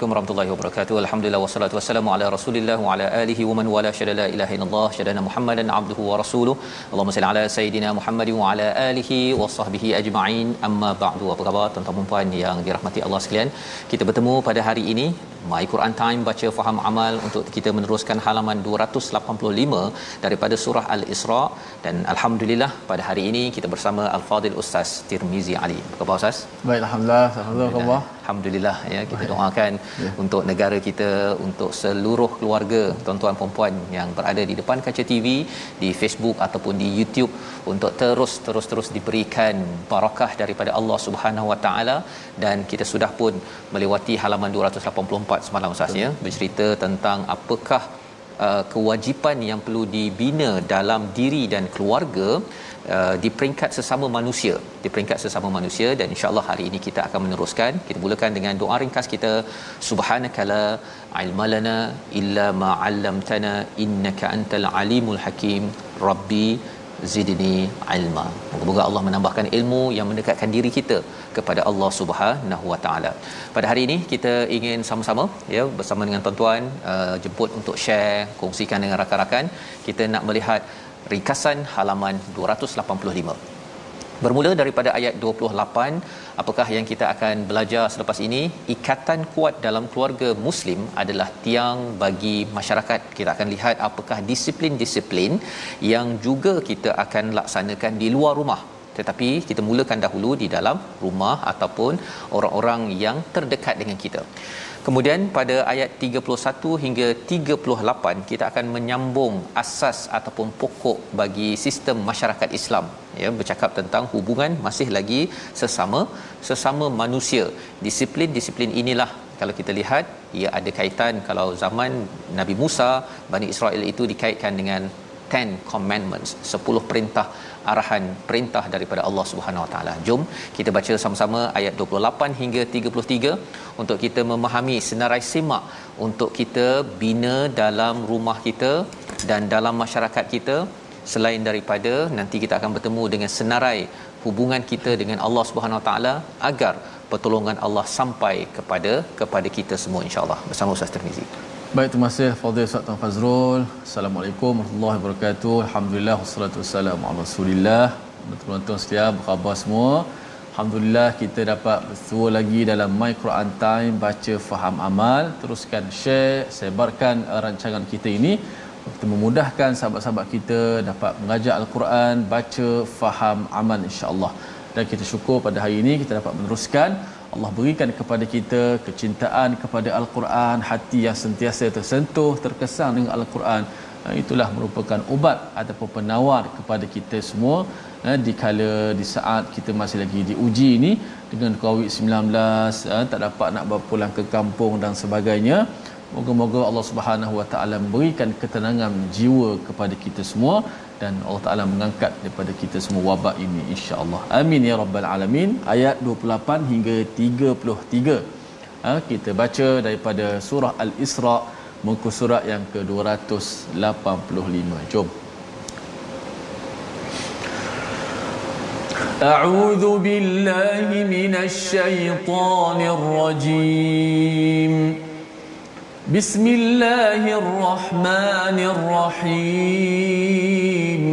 Assalamualaikum warahmatullahi wabarakatuh. Alhamdulillah wassalatu wassalamu ala Rasulillah wa ala alihi wa man wala syada la ilaha illallah syadana Muhammadan abduhu wa rasuluh. Allahumma salli ala sayidina Muhammadin wa ala alihi wa sahbihi ajma'in. Amma ba'du. Apa khabar tuan-tuan dan puan yang dirahmati Allah sekalian? Kita bertemu pada hari ini My Quran Time baca faham amal untuk kita meneruskan halaman 285 daripada surah Al-Isra dan alhamdulillah pada hari ini kita bersama Al-Fadil Ustaz Tirmizi Ali. Apa khabar Ustaz? Baik, Alhamdulillah. Alhamdulillah. Alhamdulillah ya kita doakan ya. untuk negara kita untuk seluruh keluarga tuan-tuan puan-puan yang berada di depan kaca TV di Facebook ataupun di YouTube untuk terus terus terus diberikan barakah daripada Allah Subhanahu Wa Taala dan kita sudah pun melewati halaman 284 semalam Ustaz ya. Bercerita tentang apakah uh, kewajipan yang perlu dibina dalam diri dan keluarga Uh, di peringkat sesama manusia. Di peringkat sesama manusia dan insyaallah hari ini kita akan meneruskan. Kita mulakan dengan doa ringkas kita. Subhanakala ilmalana illa ma 'allamtana innaka antal alimul hakim. Rabbi zidni ilma. Moga-moga Allah menambahkan ilmu yang mendekatkan diri kita kepada Allah Subhanahu Wa Taala. Pada hari ini kita ingin sama-sama ya bersama dengan tuan-tuan uh, jemput untuk share, kongsikan dengan rakan-rakan. Kita nak melihat ringkasan halaman 285. Bermula daripada ayat 28, apakah yang kita akan belajar selepas ini? Ikatan kuat dalam keluarga muslim adalah tiang bagi masyarakat. Kita akan lihat apakah disiplin-disiplin yang juga kita akan laksanakan di luar rumah. Tetapi kita mulakan dahulu di dalam rumah ataupun orang-orang yang terdekat dengan kita. Kemudian pada ayat 31 hingga 38 kita akan menyambung asas ataupun pokok bagi sistem masyarakat Islam ya bercakap tentang hubungan masih lagi sesama sesama manusia. Disiplin-disiplin inilah kalau kita lihat ia ada kaitan kalau zaman Nabi Musa Bani Israel itu dikaitkan dengan 10 commandments 10 perintah arahan perintah daripada Allah Subhanahu Wa Taala. Jom kita baca sama-sama ayat 28 hingga 33 untuk kita memahami senarai semak untuk kita bina dalam rumah kita dan dalam masyarakat kita selain daripada nanti kita akan bertemu dengan senarai hubungan kita dengan Allah Subhanahu Wa Taala agar pertolongan Allah sampai kepada kepada kita semua insya-Allah bersama Ustaz Tirmizi. Baik, terima kasih Fadil Ustaz Tuan Fazrul. Assalamualaikum warahmatullahi wabarakatuh. Alhamdulillah wassalatu wassalamu ala Rasulillah. Tuan-tuan apa khabar semua? Alhamdulillah kita dapat bertemu lagi dalam My Quran Time baca faham amal. Teruskan share, sebarkan rancangan kita ini kita memudahkan sahabat-sahabat kita dapat mengajar Al-Quran, baca, faham, amal insya-Allah. Dan kita syukur pada hari ini kita dapat meneruskan Allah berikan kepada kita kecintaan kepada Al-Quran, hati yang sentiasa tersentuh, terkesan dengan Al-Quran. Itulah merupakan ubat ataupun penawar kepada kita semua di kala di saat kita masih lagi diuji ini dengan COVID-19 tak dapat nak berpulang ke kampung dan sebagainya Moga-moga Allah Subhanahu Wa Taala memberikan ketenangan jiwa kepada kita semua dan Allah Taala mengangkat daripada kita semua wabak ini insya-Allah. Amin ya rabbal alamin. Ayat 28 hingga 33. Ha, kita baca daripada surah Al-Isra muka surat yang ke-285. Jom. أعوذ بالله من الشيطان الرجيم بسم الله الرحمن الرحيم.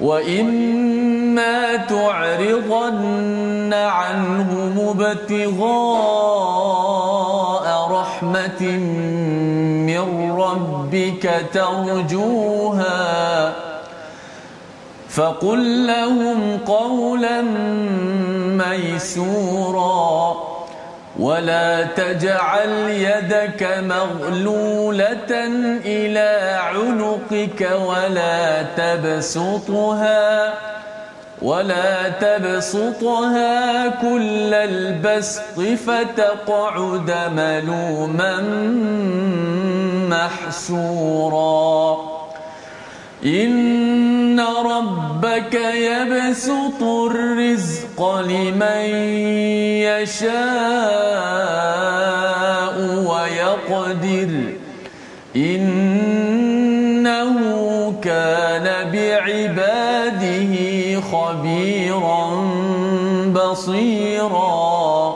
وإما تعرضن عنهم ابتغاء رحمة من ربك ترجوها فقل لهم قولا ميسورا. ولا تجعل يدك مغلولة إلى عنقك ولا تبسطها ولا تبسطها كل البسط فتقعد ملوما محسورا إن ربك يبسط الرزق لمن يشاء ويقدر إنه كان بعباده خبيرا بصيرا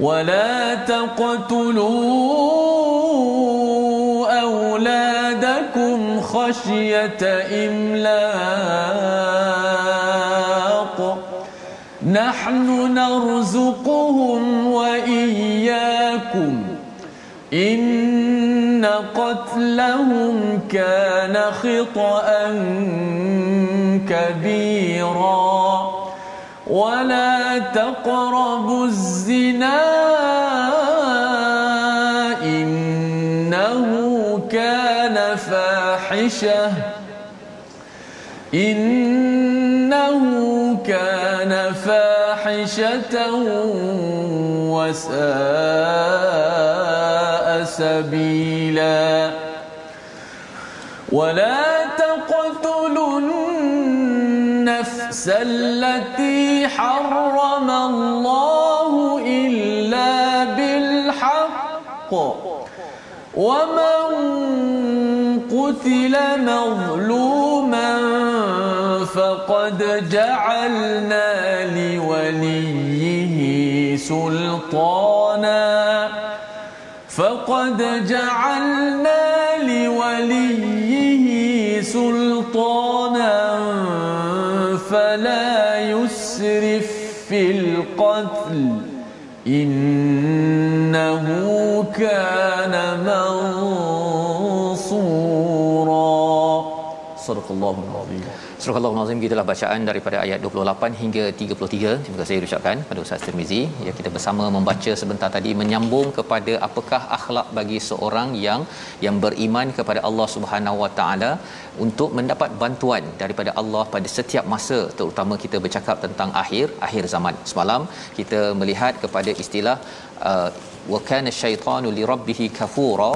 ولا تقتلوا خشية إملاق نحن نرزقهم وإياكم إن قتلهم كان خطأ كبيرا ولا تقربوا الزنا فاحشة إنه كان فاحشة وساء سبيلا. ولا تقتلوا النفس التي حرم الله إلا بالحق. ومن قتل مظلوما فقد جعلنا لوليه سلطانا. فقد جعلنا لوليه سلطانا فلا يسرف في القتل. إنه كان منصورا. Sadaqallahul Azim. Sadaqallahul Azim gitulah bacaan daripada ayat 28 hingga 33. Terima kasih ucapkan kepada Ustaz Tirmizi. Ya kita bersama membaca sebentar tadi menyambung kepada apakah akhlak bagi seorang yang yang beriman kepada Allah Subhanahu Wa Taala untuk mendapat bantuan daripada Allah pada setiap masa terutama kita bercakap tentang akhir akhir zaman. Semalam kita melihat kepada istilah uh, wa kana syaitanu li rabbih kafura.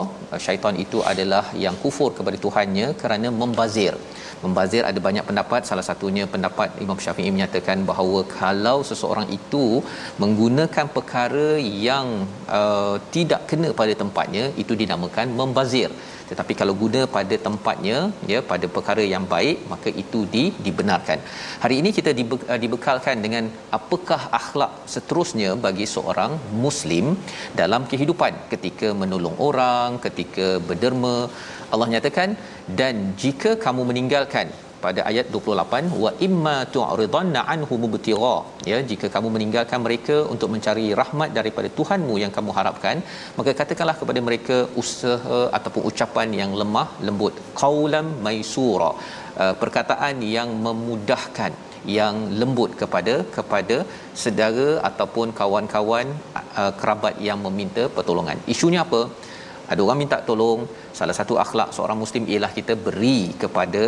Syaitan itu adalah yang kufur kepada Tuhannya kerana membazir membazir ada banyak pendapat. Salah satunya pendapat Imam Syafi'i menyatakan bahawa kalau seseorang itu menggunakan perkara yang uh, tidak kena pada tempatnya itu dinamakan membazir. Tetapi kalau guna pada tempatnya ya pada perkara yang baik maka itu di, dibenarkan. Hari ini kita dibe, uh, dibekalkan dengan apakah akhlak seterusnya bagi seorang muslim dalam kehidupan. Ketika menolong orang ketika berderma Allah nyatakan dan jika kamu meninggalkan pada ayat 28 wa imma tu'ridanna anhu mubtira. Ya jika kamu meninggalkan mereka untuk mencari rahmat daripada Tuhanmu yang kamu harapkan maka katakanlah kepada mereka usaha ataupun ucapan yang lemah lembut. Qaulam maisura uh, perkataan yang memudahkan yang lembut kepada kepada saudara ataupun kawan-kawan uh, kerabat yang meminta pertolongan. Isunya apa? Ada orang minta tolong. Salah satu akhlak seorang muslim ialah kita beri kepada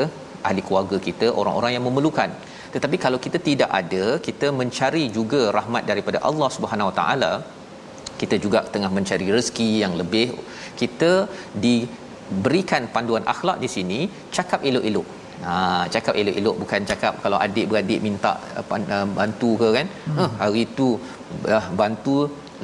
ahli keluarga kita orang-orang yang memerlukan tetapi kalau kita tidak ada kita mencari juga rahmat daripada Allah Subhanahu Wa Taala kita juga tengah mencari rezeki yang lebih kita diberikan panduan akhlak di sini cakap elok-elok Ha cakap elok-elok bukan cakap kalau adik-beradik minta uh, bantu ke kan. Hmm. Uh, hari tu uh, bantu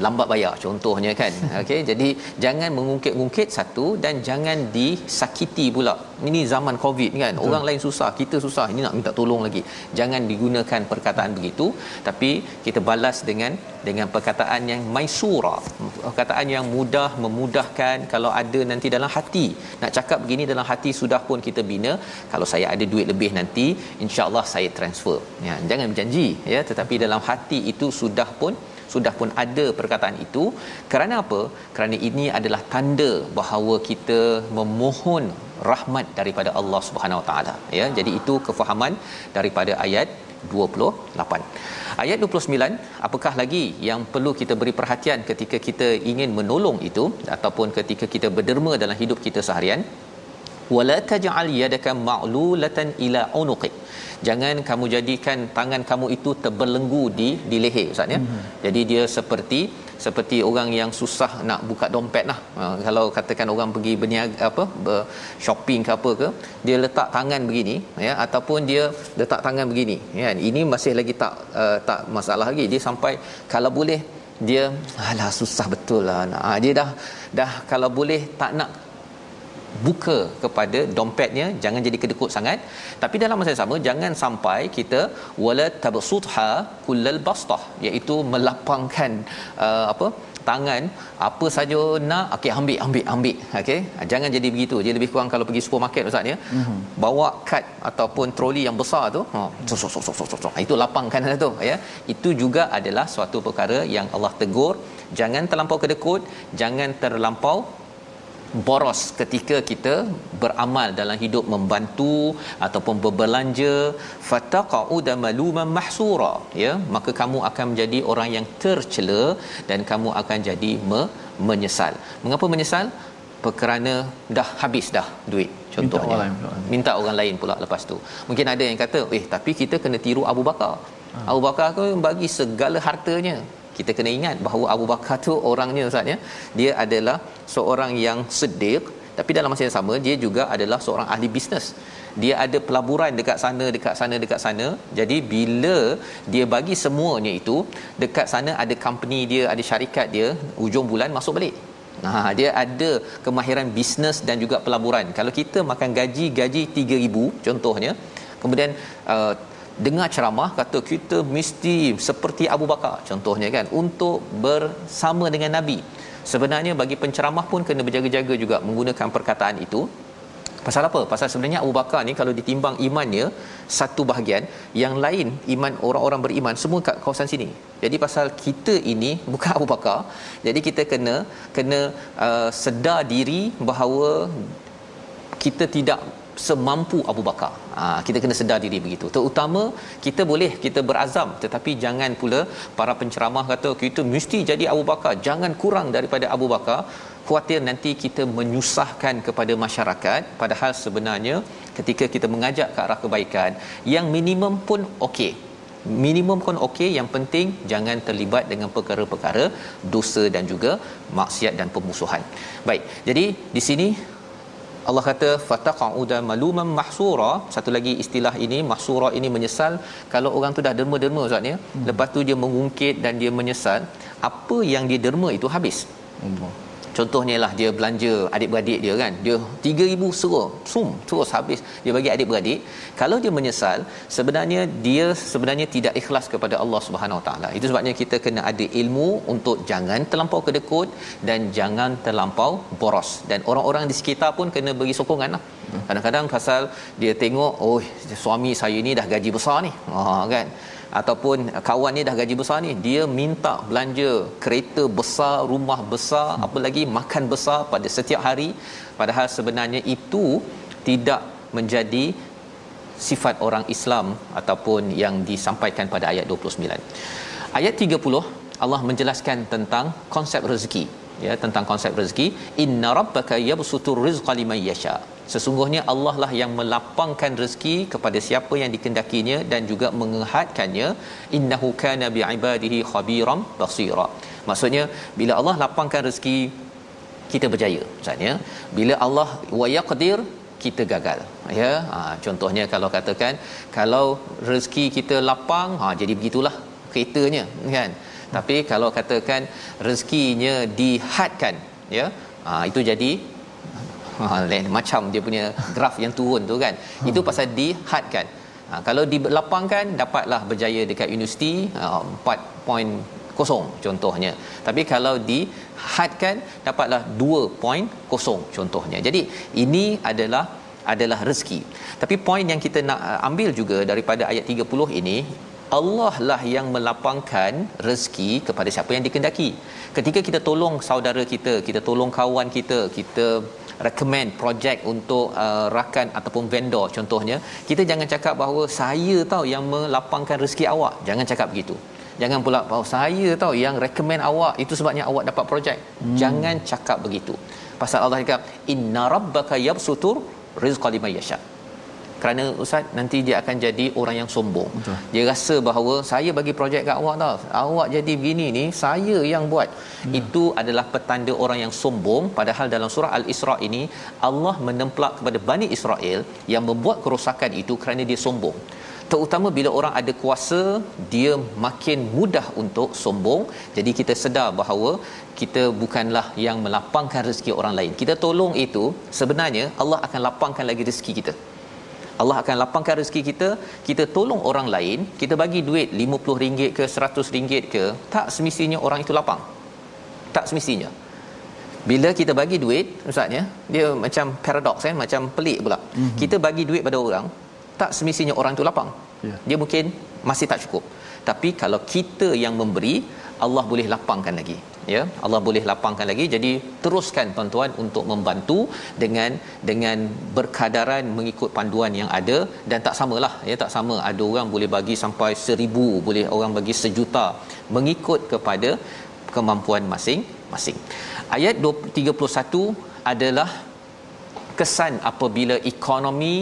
lambat bayar contohnya kan. Okey jadi jangan mengungkit-ungkit satu dan jangan disakiti pula. Ini zaman covid kan Betul. orang lain susah kita susah. Ini nak minta tolong lagi. Jangan digunakan perkataan begitu tapi kita balas dengan dengan perkataan yang maisura. Perkataan yang mudah memudahkan. Kalau ada nanti dalam hati nak cakap begini dalam hati sudah pun kita bina. Kalau saya ada duit lebih nanti insyaallah saya transfer. Ya jangan berjanji ya. Tetapi dalam hati itu sudah pun sudah pun ada perkataan itu. Kerana apa? Kerana ini adalah tanda bahawa kita memohon rahmat daripada Allah Subhanahu Wa Taala. Ya jadi itu kefahaman daripada ayat 28 ayat 29 apakah lagi yang perlu kita beri perhatian ketika kita ingin menolong itu? Ataupun ketika kita berderma dalam hidup kita seharian wala taj'al yadaka ma'lulatan ila unuqik. Jangan kamu jadikan tangan kamu itu terbelenggu di di leher ustaz ya. Mm-hmm. jadi dia seperti seperti orang yang susah nak buka dompet lah. Uh, kalau katakan orang pergi berniaga apa ber, shopping ke apa ke dia letak tangan begini ya ataupun dia letak tangan begini. Ya ini masih lagi tak uh, tak masalah lagi. Dia sampai kalau boleh dia alah susah betul lah nak. Ha, dia dah dah kalau boleh tak nak buka kepada dompetnya jangan jadi kedekut sangat. Tapi dalam masa yang sama jangan sampai kita wala tabsutha kullal bastah iaitu melapangkan uh, apa tangan apa saja nak okey ambil ambil ambil okey. Jangan jadi begitu. Dia lebih kurang kalau pergi supermarket ustaz ya. Mm-hmm. bawa kad ataupun troli yang besar tu ha so, so, so, so, so, itu lapangkan tu ya. Itu juga adalah suatu perkara yang Allah tegur. Jangan terlampau kedekut jangan terlampau boros ketika kita beramal dalam hidup membantu ataupun berbelanja. Fataqauda maluman mahsura ya. Maka kamu akan menjadi orang yang tercela dan kamu akan jadi me- menyesal. Mengapa menyesal? Kerana dah habis dah duit contohnya. minta orang, lain minta orang lain pula lepas tu. Mungkin ada yang kata eh tapi kita kena tiru Abu Bakar. Ha. Abu Bakar tu bagi segala hartanya kita kena ingat bahawa Abu Bakar tu orangnya ustaz ya. Dia adalah seorang yang sedik tapi dalam masa yang sama dia juga adalah seorang ahli bisnes. Dia ada pelaburan dekat sana dekat sana dekat sana. Jadi bila dia bagi semuanya itu dekat sana ada company dia ada syarikat dia hujung bulan masuk balik. Ha dia ada kemahiran bisnes dan juga pelaburan. Kalau kita makan gaji gaji 3000 contohnya kemudian uh, dengar ceramah kata kita mesti seperti Abu Bakar contohnya kan untuk bersama dengan nabi. Sebenarnya bagi penceramah pun kena berjaga-jaga juga menggunakan perkataan itu. Pasal apa? Pasal sebenarnya Abu Bakar ni kalau ditimbang imannya satu bahagian yang lain iman orang-orang beriman semua kat kawasan sini. Jadi pasal kita ini bukan Abu Bakar. Jadi kita kena kena uh, sedar diri bahawa kita tidak semampu Abu Bakar. Ha, kita kena sedar diri begitu. Terutama kita boleh kita berazam tetapi jangan pula para penceramah kata kita mesti jadi Abu Bakar, jangan kurang daripada Abu Bakar. Khuatir nanti kita menyusahkan kepada masyarakat padahal sebenarnya ketika kita mengajak ke arah kebaikan yang minimum pun okey. Minimum pun okey, yang penting jangan terlibat dengan perkara-perkara dosa dan juga maksiat dan pemusuhan. Baik. Jadi di sini Allah kata fataqauda maluman mahsura. Satu lagi istilah ini mahsura ini menyesal. Kalau orang tu dah derma-derma ustaz ya hmm. lepas tu dia mengungkit dan dia menyesal apa yang dia derma itu habis. Allah Contohnya lah dia belanja adik-beradik dia kan. Dia 3000 serah. Sum terus habis dia bagi adik-beradik. Kalau dia menyesal, sebenarnya dia sebenarnya tidak ikhlas kepada Allah Subhanahu Taala. Itu sebabnya kita kena ada ilmu untuk jangan terlampau kedekut dan jangan terlampau boros. Dan orang-orang di sekitar pun kena beri sokongan lah. Kadang-kadang pasal dia tengok, oh suami saya ni dah gaji besar ni. Ha kan ataupun kawan ni dah gaji besar ni dia minta belanja kereta besar rumah besar hmm. apa lagi makan besar pada setiap hari. Padahal sebenarnya itu tidak menjadi sifat orang Islam ataupun yang disampaikan pada ayat 29 ayat 30 Allah menjelaskan tentang konsep rezeki ya tentang konsep rezeki inna rabbaka yabsutur rizqa liman yasha. Sesungguhnya Allah lah yang melapangkan rezeki kepada siapa yang dikendakinya dan juga mengehadkannya innahu kana biibadihi khabiran basira. Maksudnya bila Allah lapangkan rezeki kita berjaya maksudnya bila Allah wa yaqdir kita gagal ya. Ha, contohnya kalau katakan kalau rezeki kita lapang ha jadi begitulah keretanya kan tapi kalau katakan rezekinya dihadkan ya ha, itu jadi ha, lain macam dia punya graf yang turun tu kan. Hmm. itu pasal dihadkan. Ha, kalau dilapangkan dapatlah berjaya dekat universiti ha, 4.0 contohnya. Tapi kalau dihadkan dapatlah 2.0 contohnya. Jadi ini adalah adalah rezeki. Tapi poin yang kita nak uh, ambil juga daripada ayat 30 ini Allah lah yang melapangkan rezeki kepada siapa yang dikendaki. Ketika kita tolong saudara kita, kita tolong kawan kita, kita recommend projek untuk uh, rakan ataupun vendor contohnya, kita jangan cakap bahawa saya tahu yang melapangkan rezeki awak. Jangan cakap begitu. Jangan pula bahawa saya tahu yang recommend awak itu sebabnya awak dapat projek. Hmm. Jangan cakap begitu. Pasal Allah cakap inna rabbaka yabsutur rizqa liman yasha kerana ustaz nanti dia akan jadi orang yang sombong. Betul. dia rasa bahawa saya bagi projek kat awak tau. Awak jadi begini ni saya yang buat. Ya. itu adalah petanda orang yang sombong. Padahal dalam surah al-isra ini Allah menemplak kepada Bani Israel yang membuat kerosakan itu kerana dia sombong. Terutama bila orang ada kuasa dia makin mudah untuk sombong. Jadi kita sedar bahawa kita bukanlah yang melapangkan rezeki orang lain. Kita tolong itu sebenarnya Allah akan lapangkan lagi rezeki kita Allah akan lapangkan rezeki kita kita tolong orang lain kita bagi duit RM50 ke RM100 ke tak semestinya orang itu lapang. Tak semestinya. Bila kita bagi duit ustaznya dia macam paradox kan macam pelik pula. Mm-hmm. kita bagi duit pada orang tak semestinya orang itu lapang. Yeah. dia mungkin masih tak cukup. Tapi kalau kita yang memberi Allah boleh lapangkan lagi ya Allah boleh lapangkan lagi. Jadi teruskan tuan-tuan untuk membantu dengan dengan berkadaran mengikut panduan yang ada. Dan tak samalah ya tak sama. Ada orang boleh bagi sampai seribu boleh orang bagi sejuta mengikut kepada kemampuan masing-masing. Ayat 31 adalah kesan apabila ekonomi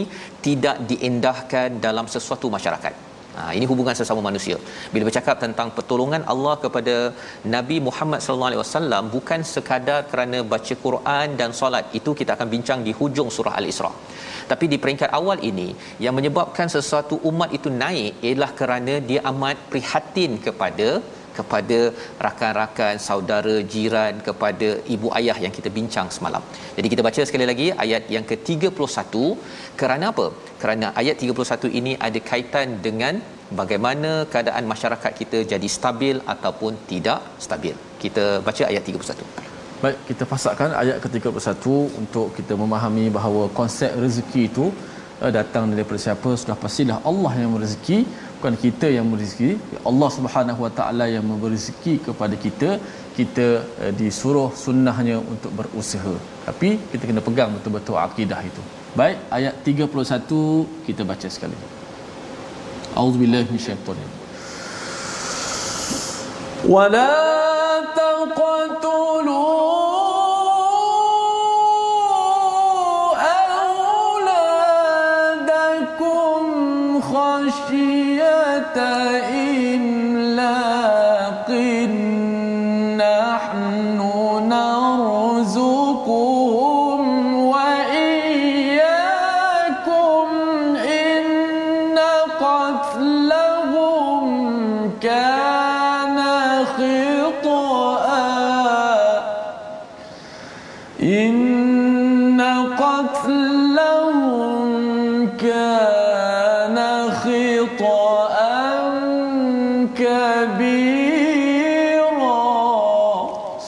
tidak diindahkan dalam sesuatu masyarakat Ha, ini hubungan sesama manusia. Bila bercakap tentang pertolongan Allah kepada Nabi Muhammad sallallahu alaihi wasallam bukan sekadar kerana baca Quran dan solat. Itu kita akan bincang di hujung surah Al-Isra. Tapi di peringkat awal ini yang menyebabkan sesuatu umat itu naik ialah kerana dia amat prihatin kepada kepada rakan-rakan, saudara, jiran, kepada ibu ayah yang kita bincang semalam. Jadi kita baca sekali lagi ayat yang ke-31 kerana apa? Kerana ayat 31 ini ada kaitan dengan bagaimana keadaan masyarakat kita jadi stabil ataupun tidak stabil. Kita baca ayat 31. Baik, kita fasakkan ayat ke-31 untuk kita memahami bahawa konsep rezeki itu uh, datang daripada siapa sudah pastilah Allah yang merezeki bukan kita yang merezeki Allah Subhanahu Wa Taala yang memberi rezeki kepada kita kita uh, disuruh sunnahnya untuk berusaha. Tapi kita kena pegang betul-betul akidah itu. Baik ayat 31 kita baca sekali. Auzubillahi minasyaitanir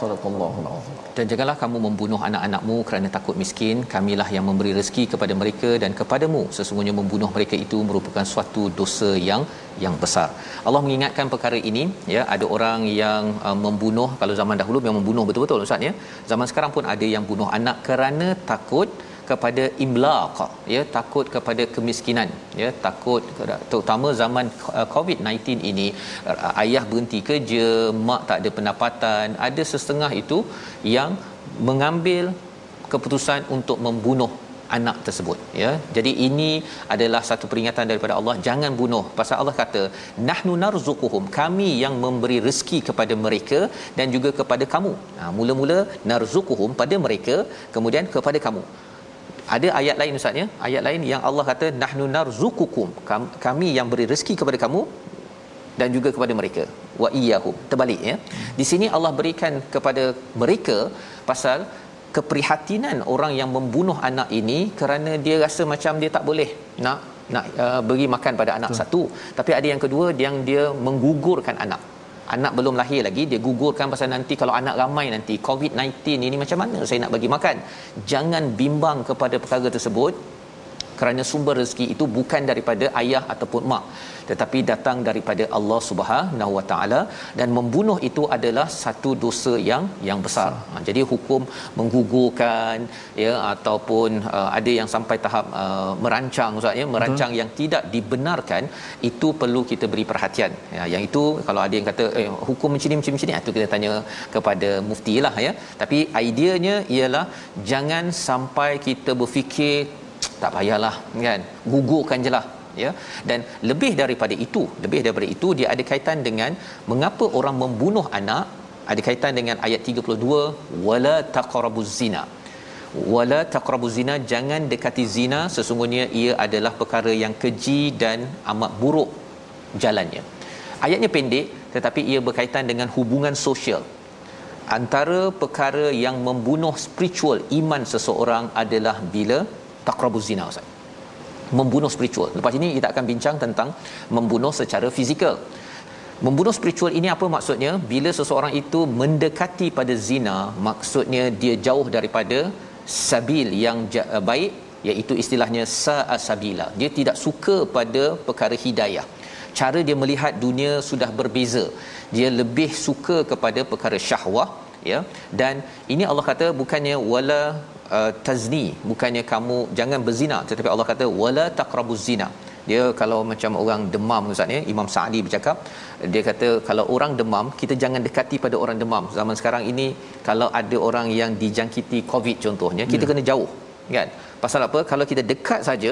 wala taqtulu dan janganlah kamu membunuh anak-anakmu kerana takut miskin kamilah yang memberi rezeki kepada mereka dan kepadamu. Sesungguhnya membunuh mereka itu merupakan suatu dosa yang yang besar. Allah mengingatkan perkara ini ya. Ada orang yang uh, membunuh kalau zaman dahulu memang membunuh betul-betul ustaz ya. Zaman sekarang pun ada yang bunuh anak kerana takut kepada imlaq ya takut kepada kemiskinan ya takut terutama zaman uh, covid-19 ini uh, ayah berhenti kerja mak tak ada pendapatan ada setengah itu yang mengambil keputusan untuk membunuh anak tersebut ya. Jadi ini adalah satu peringatan daripada Allah jangan bunuh. Pasal Allah kata nahnu narzuquhum kami yang memberi rezeki kepada mereka dan juga kepada kamu. Ha, mula-mula narzuquhum pada mereka kemudian kepada kamu ada ayat lain ustaz ya? Ayat lain yang Allah kata nahnu narzuqukum kami yang beri rezeki kepada kamu dan juga kepada mereka. Wa iyyahum. Terbalik ya? Di sini Allah berikan kepada mereka pasal keprihatinan orang yang membunuh anak ini kerana dia rasa macam dia tak boleh nak nak uh, beri makan pada anak hmm. satu. Tapi ada yang kedua yang dia menggugurkan anak anak belum lahir lagi dia gugurkan pasal nanti kalau anak ramai nanti covid-19 ini macam mana saya nak bagi makan? Jangan bimbang kepada perkara tersebut kerana sumber rezeki itu bukan daripada ayah ataupun mak tetapi datang daripada Allah Subhanahu Wa Taala dan membunuh itu adalah satu dosa yang yang besar. Ha, jadi hukum menggugurkan ya ataupun uh, ada yang sampai tahap uh, merancang ustaz ya merancang hmm. yang tidak dibenarkan itu perlu kita beri perhatian. Ya yang itu kalau ada yang kata eh, hukum macam ni macam ni itu kita tanya kepada mufti lah ya. Tapi ideanya ialah jangan sampai kita berfikir tak payahlah kan gugurkan jelah ya. Dan lebih daripada itu lebih daripada itu dia ada kaitan dengan mengapa orang membunuh anak. Ada kaitan dengan ayat 32 wala taqrabuz zina. Wala taqrabuz zina jangan dekati zina. Sesungguhnya ia adalah perkara yang keji dan amat buruk jalannya. Ayatnya pendek tetapi ia berkaitan dengan hubungan sosial. Antara perkara yang membunuh spiritual iman seseorang adalah bila taqrabuz zina ustaz membunuh spiritual. Lepas ini kita akan bincang tentang membunuh secara fizikal. Membunuh spiritual ini apa maksudnya? Bila seseorang itu mendekati pada zina maksudnya dia jauh daripada sabil yang eh, baik iaitu istilahnya sa'asabila. Dia tidak suka pada perkara hidayah. Cara dia melihat dunia sudah berbeza. Dia lebih suka kepada perkara syahwah ya. Dan ini Allah kata bukannya wala uh, tazni bukannya kamu jangan berzina tetapi Allah kata wala taqrabuz zina. Dia kalau macam orang demam ustaz ya Imam Sa'di bercakap dia kata kalau orang demam kita jangan dekati pada orang demam. Zaman sekarang ini kalau ada orang yang dijangkiti covid contohnya kita yeah. kena jauh kan? Pasal apa? Kalau kita dekat saja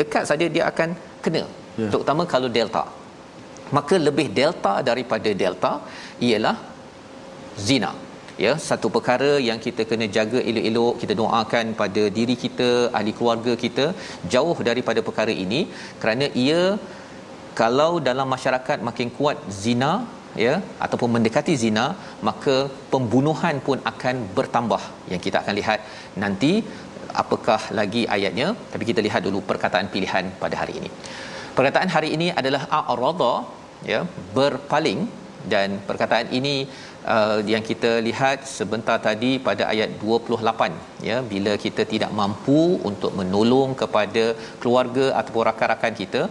dekat saja dia akan kena. Yeah. terutama kalau delta. Maka lebih delta daripada delta ialah zina ya satu perkara yang kita kena jaga elok-elok kita doakan pada diri kita ahli keluarga kita jauh daripada perkara ini. Kerana ia kalau dalam masyarakat makin kuat zina ya ataupun mendekati zina maka pembunuhan pun akan bertambah yang kita akan lihat nanti apakah lagi ayatnya. Tapi kita lihat dulu perkataan pilihan pada hari ini. Perkataan hari ini adalah a'rada ya berpaling. Dan perkataan ini uh, yang kita lihat sebentar tadi pada ayat 28 ya bila kita tidak mampu untuk menolong kepada keluarga ataupun rakan-rakan kita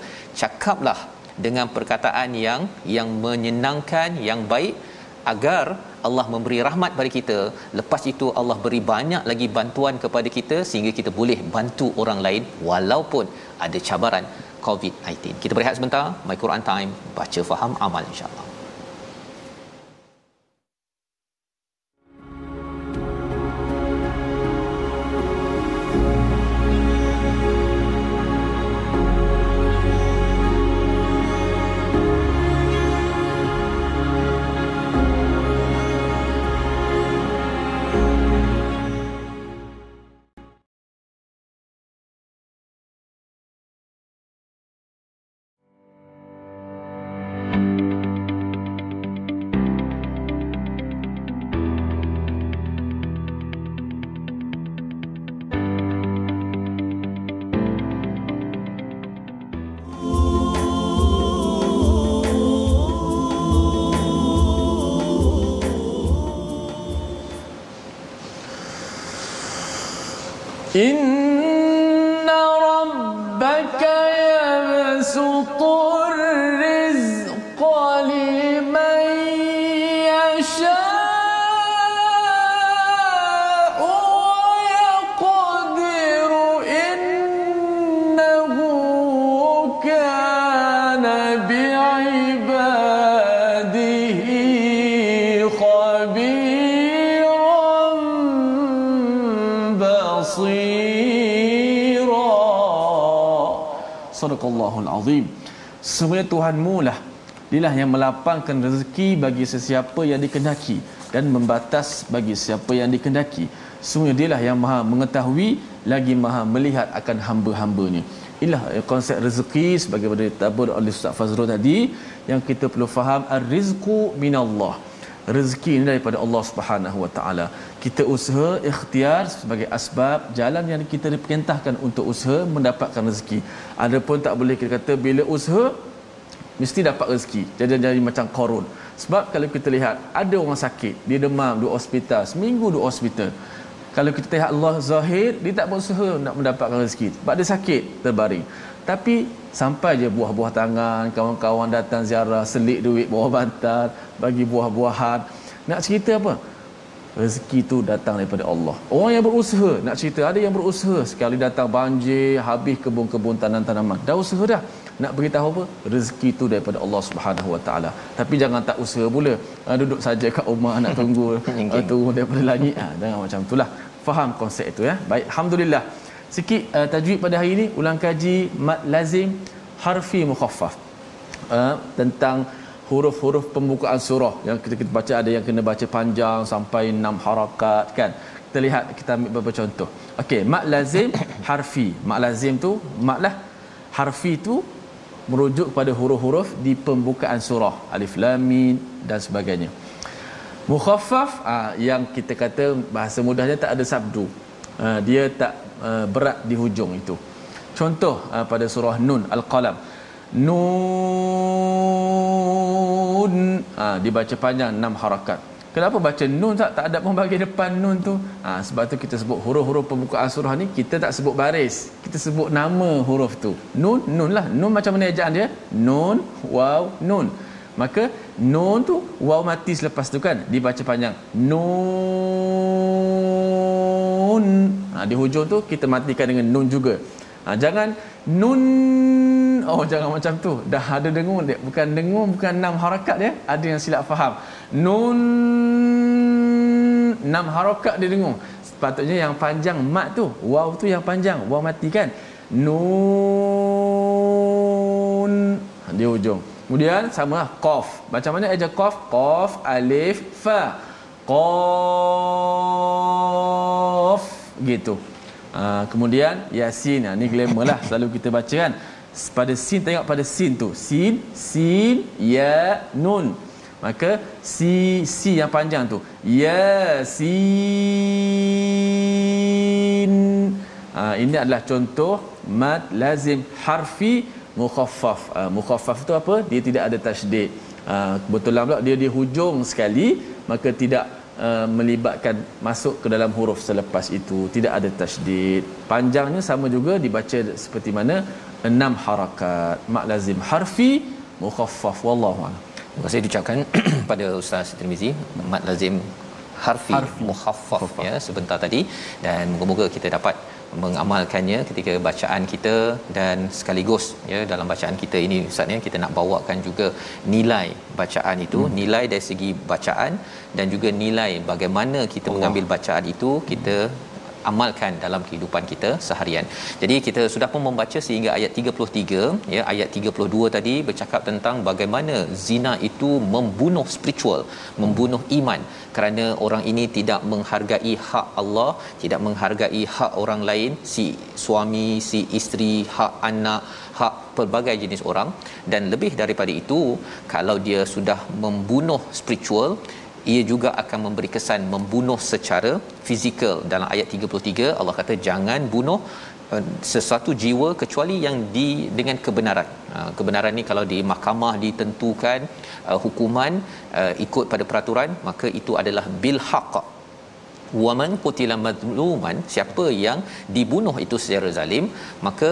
cakaplah dengan perkataan yang yang menyenangkan yang baik agar Allah memberi rahmat pada kita lepas itu Allah beri banyak lagi bantuan kepada kita sehingga kita boleh bantu orang lain walaupun ada cabaran COVID-19. Kita berehat sebentar. My Quran Time. Baca faham amal insyaAllah. Dialah yang melapangkan rezeki bagi sesiapa yang dikendaki dan membatas bagi siapa yang dikendaki. Semuanya dialah yang maha mengetahui lagi maha melihat akan hamba-hambanya. Inilah konsep rezeki sebagaimana ditabur oleh Ustaz Fazrul tadi yang kita perlu faham ar-rizqu minallah. Rezeki ini daripada Allah Subhanahu Wa Taala. Kita usaha ikhtiar sebagai asbab jalan yang kita diperintahkan untuk usaha mendapatkan rezeki. Adapun tak boleh kita kata bila usaha mesti dapat rezeki. Jadi jadi macam korun. Sebab kalau kita lihat ada orang sakit, dia demam duduk hospital, seminggu duduk hospital. Kalau kita lihat Allah zahir, dia tak berusaha nak mendapatkan rezeki. Sebab dia sakit, terbaring. Tapi sampai je buah-buah tangan, kawan-kawan datang ziarah, selik duit bawah bantal, bagi buah-buahan. Nak cerita apa? Rezeki tu datang daripada Allah. Orang yang berusaha, nak cerita ada yang berusaha sekali datang banjir, habis kebun-kebun tanam-tanaman. Dah usaha dah nak beritahu apa? Rezeki itu daripada Allah Subhanahu Wa Taala. Tapi jangan tak usaha pula. Ha, duduk saja kat rumah nak tunggu. Uh, turun daripada langit. Ha, jangan macam itulah faham konsep itu ya? Baik alhamdulillah. Sikit uh, tajwid pada hari ini. Ulang kaji mad lazim harfi mukhaffaf. Uh, tentang huruf-huruf pembukaan surah. Yang kita, kita baca ada yang kena baca panjang sampai 6 harakat kan? Kita lihat kita ambil beberapa contoh. Okey mad lazim harfi. Mad lazim tu mad lah harfi tu merujuk kepada huruf-huruf di pembukaan surah. Alif lam mim dan sebagainya. Mukhaffaf ah, yang kita kata bahasa mudahnya tak ada sabdu. Ah, dia tak ah, berat di hujung itu. Contoh pada surah nun al-qalam. Nun dibaca panjang 6 harakat Kenapa baca nun tak tak ada pun bagi depan nun tu? Ha, sebab tu kita sebut huruf-huruf pembukaan surah ni kita tak sebut baris. Kita sebut nama huruf tu. Nun, nun lah. Nun macam mana ejaan dia? Nun, waw, nun. Maka nun tu waw mati selepas tu kan dibaca panjang. Nun. Ha, di hujung tu kita matikan dengan nun juga. Ha, jangan nun oh jangan macam tu. Dah ada dengung dia bukan dengung bukan enam harakat dia ada yang silap faham. Nun enam harakat dia dengung. Sepatutnya yang panjang mat tu. Waw tu yang panjang waw mati kan? Nun di hujung kemudian sama lah qaf. Macam mana aja qaf? Qaf alif fa. Qaf. Gitu. Uh, kemudian yasin. Ha, ni glamour lah selalu kita baca kan pada sin tengok pada sin tu. Sin sin ya nun. Maka si si yang panjang tu. Ya sin. Ha, ini adalah contoh mad lazim harfi mukhaffaf. Ha, mukhaffaf tu apa? Dia tidak ada tasydid. Ha, kebetulan pula dia di hujung sekali maka tidak Uh, melibatkan masuk ke dalam huruf selepas itu. Tidak ada tasydid. Panjangnya sama juga dibaca seperti mana enam harakat mak lazim harfi mukhaffaf wallahu a'lam terima kasih diucapkan pada ustaz Tirmizi mat lazim harfi, harfi. mukhaffaf ya sebentar tadi dan moga-moga kita dapat mengamalkannya ketika bacaan kita dan sekaligus ya dalam bacaan kita ini ustaz ya kita nak bawakan juga nilai bacaan itu hmm. nilai dari segi bacaan dan juga nilai bagaimana kita Allah. mengambil bacaan itu kita amalkan dalam kehidupan kita seharian. Jadi kita sudah pun membaca sehingga ayat 33 ya ayat 32 tadi bercakap tentang bagaimana zina itu membunuh spiritual, membunuh iman kerana orang ini tidak menghargai hak Allah, tidak menghargai hak orang lain, si suami, si isteri, hak anak, hak pelbagai jenis orang dan lebih daripada itu kalau dia sudah membunuh spiritual ia juga akan memberi kesan membunuh secara fizikal dalam ayat 33 Allah kata jangan bunuh uh, sesuatu jiwa kecuali yang di dengan kebenaran. Uh, kebenaran ni kalau di mahkamah ditentukan uh, hukuman uh, ikut pada peraturan maka itu adalah bil haqq waman qutila madluman siapa yang dibunuh itu secara zalim maka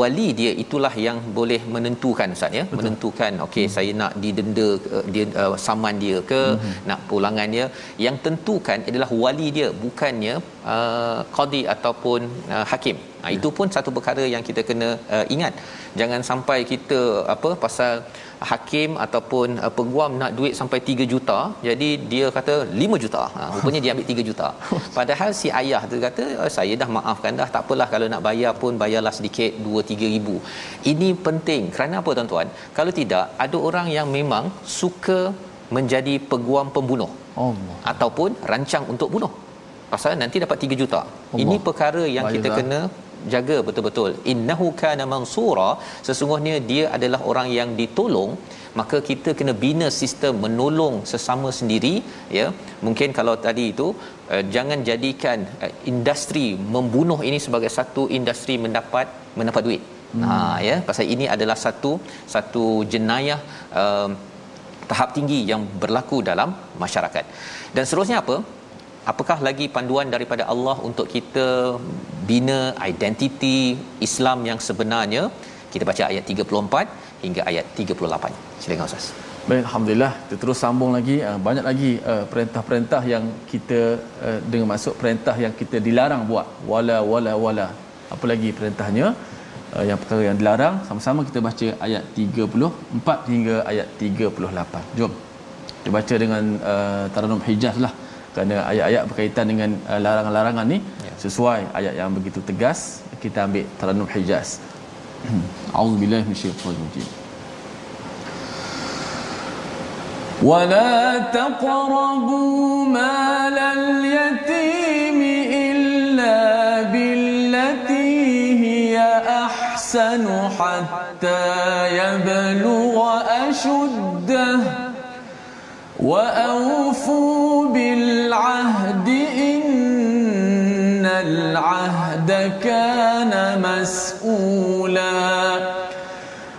wali dia itulah yang boleh menentukan ustaz ya? Betul. menentukan okey hmm. saya nak didenda uh, dia uh, saman dia ke hmm. nak pulangan dia. Yang tentukan adalah wali dia bukannya uh, qadi ataupun uh, hakim. Ha, itu pun satu perkara yang kita kena uh, ingat. Jangan sampai kita apa pasal hakim ataupun uh, peguam nak duit sampai 3 juta jadi dia kata 5 juta. Ha, rupanya dia ambil 3 juta. Padahal si ayah tu kata oh, saya dah maafkan dah tak apalah kalau nak bayar pun bayarlah sedikit 2 3 ribu. Ini penting. Kerana apa tuan-tuan? Kalau tidak ada orang yang memang suka menjadi peguam pembunuh. Allah. ataupun rancang untuk bunuh. Pasal nanti dapat 3 juta. Allah. ini perkara yang kita Baiklah. kena jaga betul-betul. Innahu kana mansura. Sesungguhnya dia adalah orang yang ditolong. Maka kita kena bina sistem menolong sesama sendiri ya. Mungkin kalau tadi itu uh, jangan jadikan uh, industri membunuh ini sebagai satu industri mendapat mendapat duit hmm. ha ya pasal ini adalah satu satu jenayah um, tahap tinggi yang berlaku dalam masyarakat dan seterusnya apa apakah lagi panduan daripada Allah untuk kita bina identiti Islam yang sebenarnya kita baca ayat 34 hingga ayat 38 silakan ustaz Baik, alhamdulillah. Kita terus sambung lagi. Uh, banyak lagi uh, perintah-perintah yang kita uh, dengan masuk perintah yang kita dilarang buat. Wala wala wala Apa lagi perintahnya? Uh, yang perkara yang dilarang sama-sama kita baca ayat 34 hingga ayat 38. Jom. Kita baca dengan uh, Taranum Hijaz lah. Kerana ayat-ayat berkaitan dengan uh, larangan-larangan ni Ya. sesuai ayat yang begitu tegas. Kita ambil Taranum Hijaz. A'udzubillahi minasyaitanir rajim. ولا تقربوا مال اليتيم إلا بالتي هي أحسن حتى يبلغ أشده. وأوفوا بالعهد إن العهد كان مسؤولا.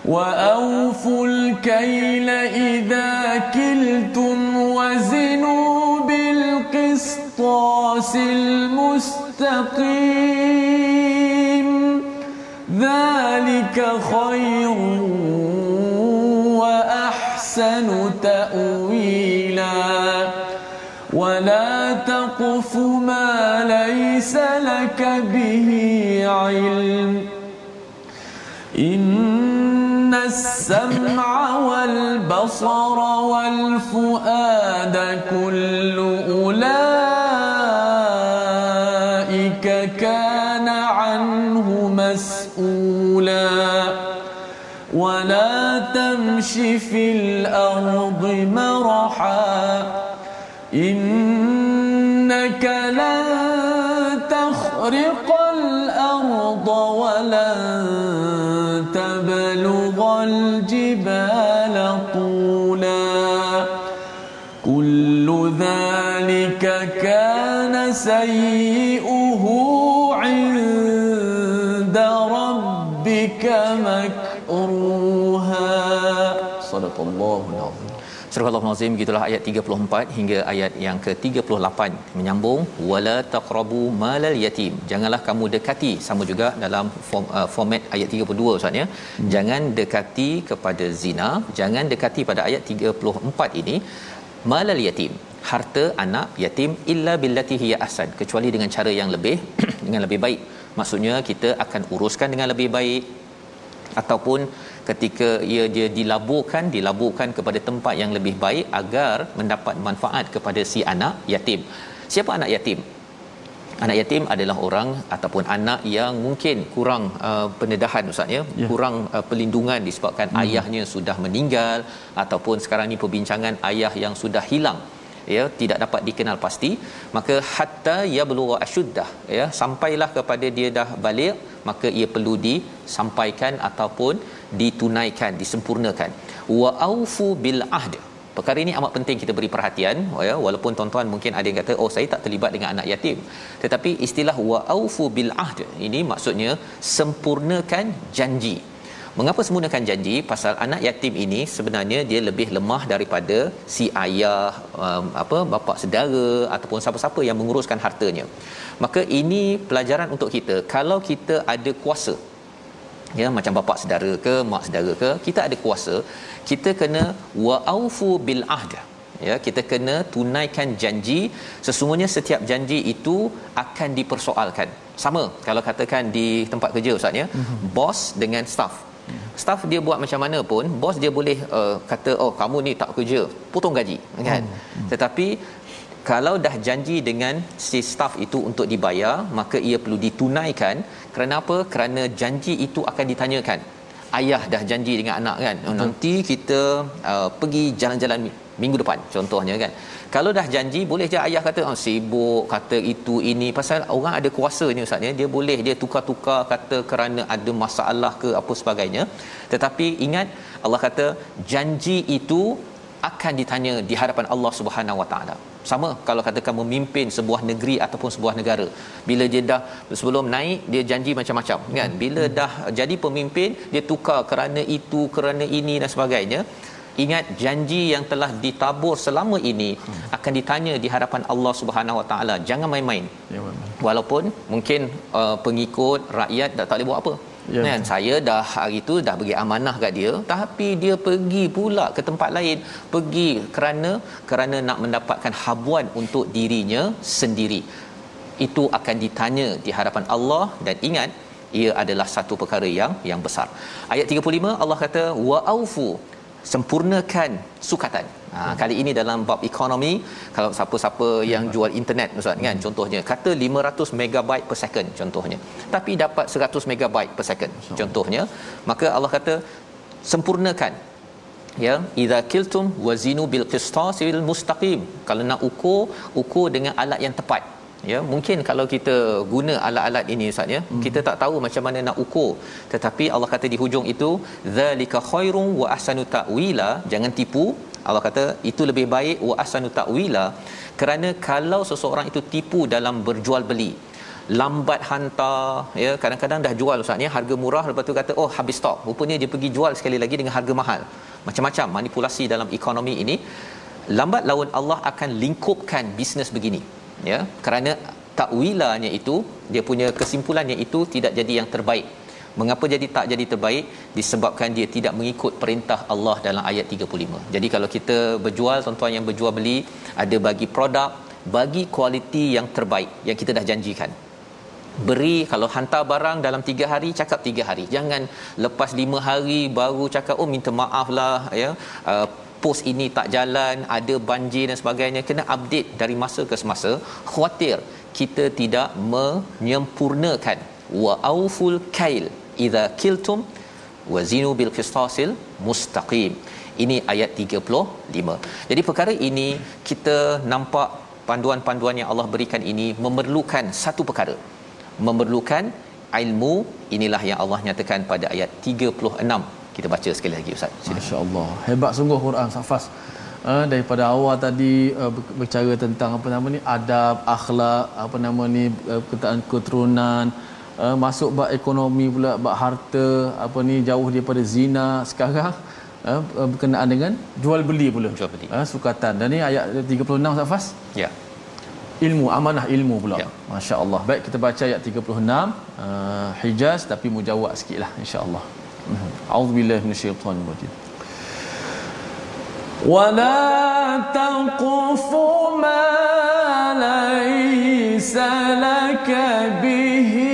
وأوفوا الكيل إذا كلتم وزنوا بالقسطاس المستقيم. ذلك خير وأحسن تأويلا. ولا تقف ما ليس لك به علم. إن السمع والبصر والفؤاد كل أولئك تمش في الأرض مرحا. إنك لن تخرق الأرض ولن تبلغ الجبال طولا. كل ذلك كان سيئه عند ربك مكروها Surah Al-Azim gitulah ayat 34 hingga ayat yang ke-38 menyambung wala taqrabu malal yatim. Janganlah kamu dekati sama juga dalam form, uh, format ayat 32 Ustaz ya. Hmm. Jangan dekati kepada zina, jangan dekati pada ayat 34 ini malal yatim. Harta anak yatim illa billati hiya ahsan kecuali dengan cara yang lebih dengan lebih baik. Maksudnya kita akan uruskan dengan lebih baik ataupun ketika ia dia dilaburkan dilaburkan kepada tempat yang lebih baik agar mendapat manfaat kepada si anak yatim. Siapa anak yatim? Anak yatim adalah orang ataupun anak yang mungkin kurang uh, pendedahan ustaz ya, Ya. kurang uh, perlindungan disebabkan hmm. ayahnya sudah meninggal ataupun sekarang ni perbincangan ayah yang sudah hilang ya tidak dapat dikenal pasti maka hatta yablugha asyuddah ya sampailah kepada dia dah balik maka ia perlu disampaikan ataupun ditunaikan disempurnakan wa aufu bil ahd perkara ini amat penting kita beri perhatian ya walaupun tuan-tuan mungkin ada yang kata oh saya tak terlibat dengan anak yatim tetapi istilah wa aufu bil ahd ini maksudnya sempurnakan janji Mengapa sempurnakan janji? Pasal anak yatim ini sebenarnya dia lebih lemah daripada si ayah, um, apa bapa saudara ataupun siapa-siapa yang menguruskan hartanya. Maka ini pelajaran untuk kita. Kalau kita ada kuasa, ya macam bapa saudara ke, mak saudara ke, kita ada kuasa, kita kena wa'aufu bil ahd. ya kita kena tunaikan janji. Sesungguhnya setiap janji itu akan dipersoalkan. Sama kalau katakan di tempat kerja ustaz ya. Mm-hmm. bos dengan staff. Staff dia buat macam mana pun bos dia boleh uh, kata oh kamu ni tak kerja potong gaji kan? Mm-hmm. tetapi kalau dah janji dengan si staff itu untuk dibayar maka ia perlu ditunaikan kerana apa? Kerana janji itu akan ditanyakan. Ayah dah janji dengan anak kan? Oh, nanti kita uh, pergi jalan-jalan minggu depan contohnya kan? Kalau dah janji boleh je ayah kata oh, sibuk kata itu ini. Pasal orang ada kuasanya ustaz ya. Dia boleh dia tukar-tukar kata kerana ada masalah ke apa sebagainya. Tetapi ingat Allah kata janji itu akan ditanya di hadapan Allah Subhanahu Wa Taala. Sama kalau katakan memimpin sebuah negeri ataupun sebuah negara. Bila dia dah sebelum naik dia janji macam-macam kan? Bila dah jadi pemimpin dia tukar kerana itu kerana ini dan sebagainya ingat janji yang telah ditabur selama ini hmm. akan ditanya di hadapan Allah Subhanahu Wa Taala. Jangan main-main. Ya, walaupun mungkin uh, pengikut rakyat tak, tak boleh buat apa ya, kan saya dah hari tu dah bagi amanah kat dia tapi dia pergi pula ke tempat lain. Pergi kerana kerana nak mendapatkan habuan untuk dirinya sendiri. Itu akan ditanya di hadapan Allah dan ingat ia adalah satu perkara yang yang besar. Ayat 35 Allah kata wa aufu sempurnakan sukatan. Ha, kali ini dalam bab ekonomi kalau siapa-siapa yang jual internet ustaz kan contohnya kata 500 megabyte per second contohnya. Tapi dapat 100 megabyte per second contohnya maka Allah kata sempurnakan ya idza kiltum wazinu bil qistasil mustaqim. Kalau nak ukur ukur dengan alat yang tepat ya. Mungkin kalau kita guna alat-alat ini ustaz ya hmm. kita tak tahu macam mana nak ukur. Tetapi Allah kata di hujung itu zalika khairum wa ahsanu ta'wila. Jangan tipu Allah kata itu lebih baik wa ahsanu ta'wila. Kerana kalau seseorang itu tipu dalam berjual beli lambat hantar ya kadang-kadang dah jual ustaz ya harga murah lepas tu kata oh habis stok. Rupanya dia pergi jual sekali lagi dengan harga mahal. Macam-macam manipulasi dalam ekonomi ini. Lambat laun Allah akan lingkupkan bisnes begini ya. Kerana takwilanya itu dia punya kesimpulannya itu tidak jadi yang terbaik mengapa jadi tak jadi terbaik? Disebabkan dia tidak mengikut perintah Allah dalam ayat 35 jadi kalau kita berjual tuan-tuan yang berjual beli ada bagi produk bagi kualiti yang terbaik yang kita dah janjikan. Beri kalau hantar barang dalam 3 hari cakap 3 hari. Jangan lepas 5 hari baru cakap oh minta maaf lah ya. Uh, post ini tak jalan ada banjir dan sebagainya. Kena update dari masa ke semasa. Khawatir kita tidak menyempurnakan. Wa auful kail idza kiltum wa zinu bil qistasil mustaqim. Ini ayat 35 jadi perkara ini kita nampak panduan-panduan yang Allah berikan ini memerlukan satu perkara. Memerlukan ilmu inilah yang Allah nyatakan pada ayat 36 kita baca sekali lagi ustaz. masya-Allah. Hebat sungguh Quran Safas uh, daripada awal tadi uh, berbicara tentang apa nama ni adab akhlak apa nama ni uh, keturunan uh, masuk bab ekonomi pula bab harta apa ni jauh daripada zina sekarang uh, berkenaan dengan jual beli pula jual beli uh, sukatan dan ni ayat 36 Safas ya ilmu amanah ilmu pula ya. masya-Allah baik kita baca ayat 36 uh, Hijaz tapi mujawab sikitlah insya-Allah أعوذ بالله من الشيطان الرجيم ولا تقف ما ليس لك به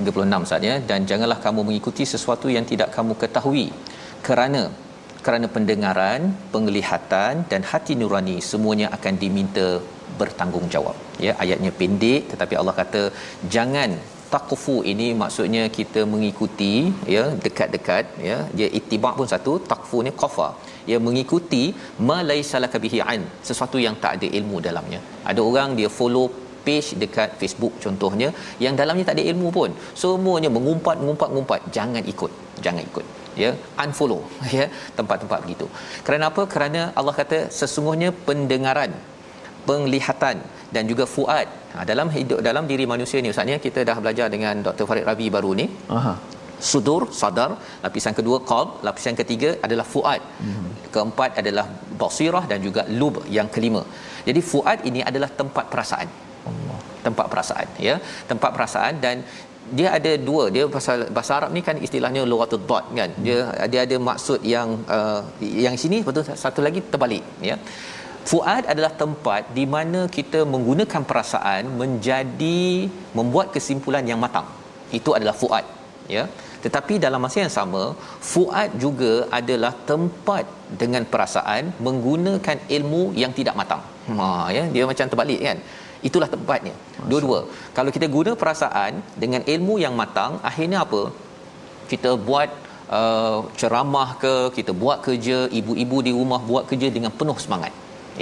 36 saatnya dan janganlah kamu mengikuti sesuatu yang tidak kamu ketahui. Kerana kerana pendengaran, penglihatan dan hati nurani semuanya akan diminta bertanggungjawab. Ya, ayatnya pendek tetapi Allah kata jangan taqfu. Ini maksudnya kita mengikuti ya dekat-dekat ya. Dia ittiba pun satu taqfu ni qafa. Ia mengikuti malaisalaka bihi an sesuatu yang tak ada ilmu dalamnya. Ada orang dia follow page dekat Facebook contohnya yang dalamnya tak ada ilmu pun. Semuanya mengumpat mengumpat mengumpat. Jangan ikut jangan ikut. Ya unfollow ya tempat-tempat begitu. Kerana apa? Kerana Allah kata sesungguhnya pendengaran penglihatan dan juga fuad. Ha, dalam hidup dalam diri manusia ni ustaz ni kita dah belajar dengan Dr Farid Rabi baru ni. Aha. sudur sadar. Lapisan kedua qalb. Lapisan ketiga adalah fuad. Hmm. keempat adalah basirah dan juga lub yang kelima. Jadi fuad ini adalah tempat perasaan Allah tempat perasaan ya tempat perasaan dan dia ada dua dia pasal bahasa Arab ni kan istilahnya lughatul dad kan dia dia ada maksud yang uh, yang sini betul satu lagi terbalik ya Fuad adalah tempat di mana kita menggunakan perasaan menjadi membuat kesimpulan yang matang. Itu adalah fuad, ya. Tetapi dalam masa yang sama, fuad juga adalah tempat dengan perasaan menggunakan ilmu yang tidak matang. Ha ya, dia macam terbalik kan. Itulah tempatnya. Dua-dua. Kalau kita guna perasaan dengan ilmu yang matang, akhirnya apa? Kita buat uh, ceramah ke, kita buat kerja, ibu-ibu di rumah buat kerja dengan penuh semangat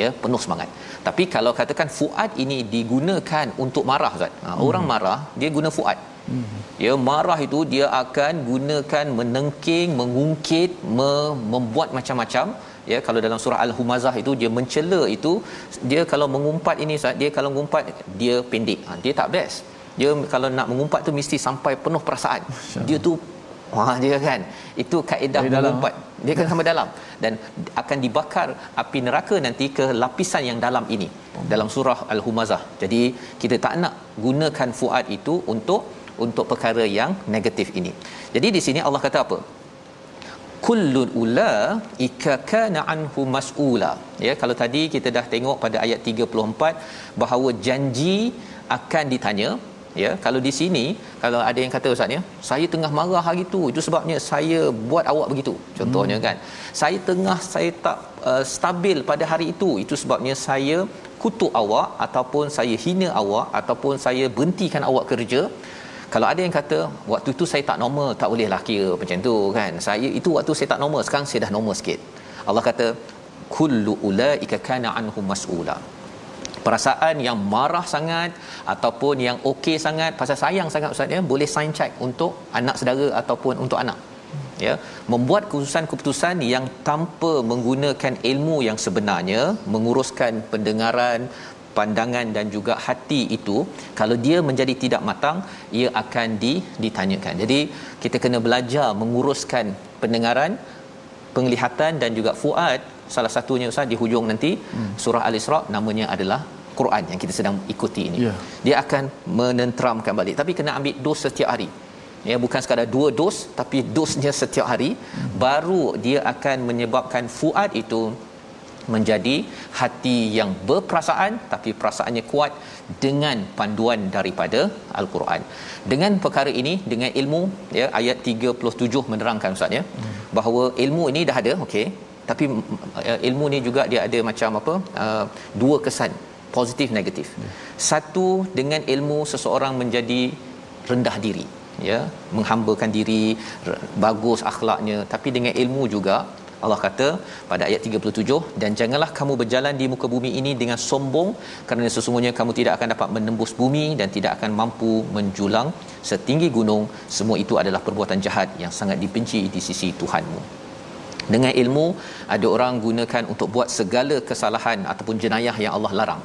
ya penuh semangat tapi kalau katakan fuad ini digunakan untuk marah Ustaz ha, hmm. orang marah dia guna fuad hmm. ya marah itu dia akan gunakan menengking mengungkit me- membuat macam-macam ya kalau dalam surah al-humazah itu dia mencela itu dia kalau mengumpat ini Ustaz dia kalau mengumpat dia pendek ha, dia tak best dia kalau nak mengumpat tu mesti sampai penuh perasaan dia tu Wah dia kan. Itu kaedah mengumpat. Dia akan sampai dalam dan akan dibakar api neraka nanti ke lapisan yang dalam ini dalam surah al-humazah. Jadi kita tak nak gunakan fuad itu untuk untuk perkara yang negatif ini. Jadi di sini Allah kata apa? Kullun ula ikakana anhu mas'ula. Ya kalau tadi kita dah tengok pada ayat 34 bahawa janji akan ditanya ya kalau di sini kalau ada yang kata ustaz ya saya tengah marah hari tu itu sebabnya saya buat awak begitu. Contohnya hmm. kan saya tengah saya tak uh, stabil pada hari itu. Itu sebabnya saya kutuk awak ataupun saya hina awak ataupun saya berhentikan awak kerja kalau ada yang kata waktu itu saya tak normal tak boleh lah kira macam tu kan. Saya itu waktu saya tak normal sekarang saya dah normal sikit. Allah kata kullu ulaika kana anhum mas'ula. Perasaan yang marah sangat ataupun yang okey sangat pasal sayang sangat ustaz ya boleh sign check untuk anak saudara ataupun untuk anak. Ya membuat keputusan-keputusan yang tanpa menggunakan ilmu yang sebenarnya menguruskan pendengaran pandangan dan juga hati itu kalau dia menjadi tidak matang ia akan di, ditanyakan jadi kita kena belajar menguruskan pendengaran penglihatan dan juga fuad salah satunya ustaz di hujung nanti hmm. surah al-isra namanya adalah Quran yang kita sedang ikuti ini. Yeah. Dia akan menenteramkan balik tapi kena ambil dos setiap hari. Ya bukan sekadar dua dos tapi dosnya setiap hari hmm. baru dia akan menyebabkan fuad itu menjadi hati yang berperasaan tapi perasaannya kuat dengan panduan daripada al-Quran. Dengan perkara ini dengan ilmu ya ayat 37 menerangkan ustaz ya hmm. bahawa ilmu ini dah ada okey tapi uh, ilmu ni juga dia ada macam apa uh, dua kesan positif negatif. Ya. Satu dengan ilmu seseorang menjadi rendah diri, ya, menghambakan diri, bagus akhlaknya, tapi dengan ilmu juga Allah kata pada ayat 37 dan janganlah kamu berjalan di muka bumi ini dengan sombong kerana sesungguhnya kamu tidak akan dapat menembus bumi dan tidak akan mampu menjulang setinggi gunung. Semua itu adalah perbuatan jahat yang sangat dibenci di sisi Tuhanmu. Dengan ilmu ada orang gunakan untuk buat segala kesalahan ataupun jenayah yang Allah larang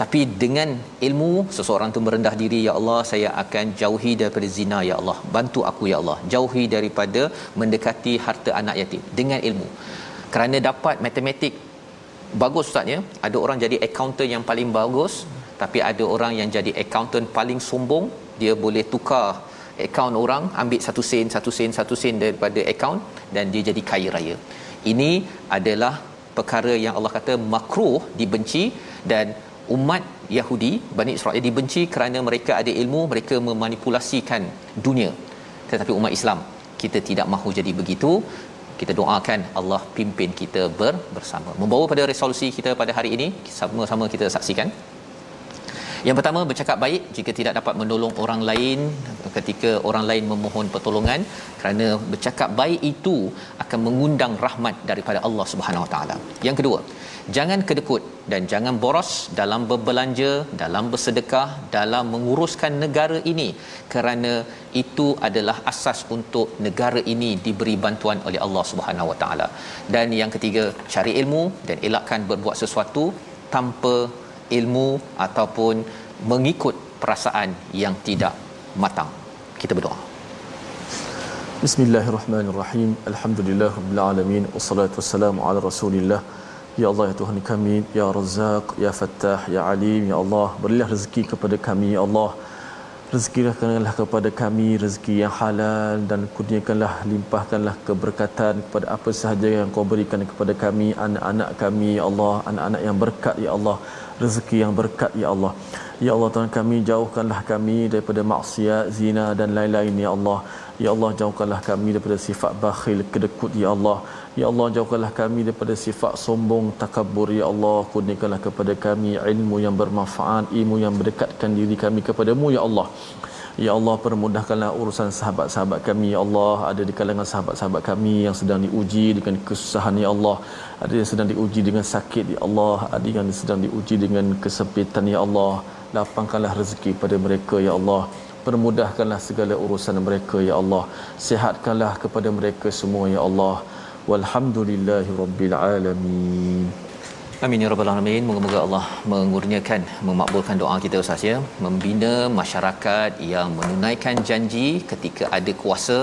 tapi dengan ilmu seseorang tu merendah diri ya Allah saya akan jauhi daripada zina ya Allah. Bantu aku ya Allah. Jauhi daripada mendekati harta anak yatim. Dengan ilmu. Kerana dapat matematik bagus ustaz ya ada orang jadi accountant yang paling bagus tapi ada orang yang jadi accountant paling sombong. Dia boleh tukar akaun orang ambil satu sen satu sen satu sen daripada akaun dan dia jadi kaya raya. Ini adalah perkara yang Allah kata makruh dibenci dan umat Yahudi Bani Israel dibenci kerana mereka ada ilmu mereka memanipulasikan dunia. Tetapi umat Islam kita tidak mahu jadi begitu. Kita doakan Allah pimpin kita ber, bersama. Membawa pada resolusi kita pada hari ini sama-sama kita saksikan Yang pertama bercakap baik jika tidak dapat menolong orang lain ketika orang lain memohon pertolongan kerana bercakap baik itu akan mengundang rahmat daripada Allah Subhanahu Wa Taala. Yang kedua, jangan kedekut dan jangan boros dalam berbelanja, dalam bersedekah, dalam menguruskan negara ini kerana itu adalah asas untuk negara ini diberi bantuan oleh Allah Subhanahu Wa Taala. Dan yang ketiga, cari ilmu dan elakkan berbuat sesuatu tanpa ilmu ataupun mengikut perasaan yang tidak matang. Kita berdoa. Bismillahirrahmanirrahim. Alhamdulillah rabbil alamin. Wassalatu wassalamu ala Rasulillah. Ya Allah ya Tuhan kami, ya Razzaq, ya Fattah, ya Alim, ya Allah, berilah rezeki kepada kami, ya Allah. Rezekikanlah kepada kami rezeki yang halal dan kurniakanlah limpahkanlah keberkatan kepada apa sahaja yang kau berikan kepada kami anak-anak kami ya Allah anak-anak yang berkat ya Allah rezeki yang berkat ya Allah. Ya Allah Tuhan kami jauhkanlah kami daripada maksiat zina dan lain-lain ya Allah. Ya Allah jauhkanlah kami daripada sifat bakhil kedekut ya Allah. Ya Allah jauhkanlah kami daripada sifat sombong takabur ya Allah. Kurniakanlah kepada kami ilmu yang bermanfaat ilmu yang mendekatkan diri kami kepadamu ya Allah Ya Allah permudahkanlah urusan sahabat-sahabat kami. Ya Allah ada di kalangan sahabat-sahabat kami yang sedang diuji dengan kesusahan Ya Allah. Ada yang sedang diuji dengan sakit Ya Allah. Ada yang sedang diuji dengan kesempitan Ya Allah. Lapangkanlah rezeki pada mereka Ya Allah. Permudahkanlah segala urusan mereka Ya Allah. Sihatkanlah kepada mereka semua Ya Allah. Walhamdulillahi rabbil alamin Amin ya rabbal alamin. Moga-moga Allah mengurniakan memakbulkan doa kita Ustaz ya. Membina masyarakat yang menunaikan janji ketika ada kuasa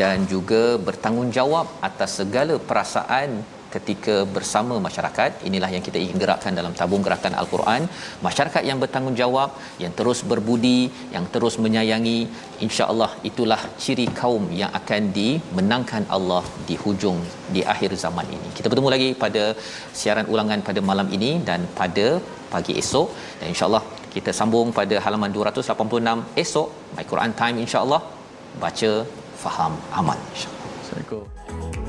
dan juga bertanggungjawab atas segala perasaan ketika bersama masyarakat. Inilah yang kita ingin gerakkan dalam tabung gerakan al-Quran. Masyarakat yang bertanggungjawab yang terus berbudi yang terus menyayangi insya-Allah itulah ciri kaum yang akan dimenangkan Allah di hujung di akhir zaman ini. Kita bertemu lagi pada siaran ulangan pada malam ini dan pada pagi esok. Dan insya-Allah kita sambung pada halaman 286 esok. My Quran time insya-Allah. Baca faham amal insya-Allah. Assalamualaikum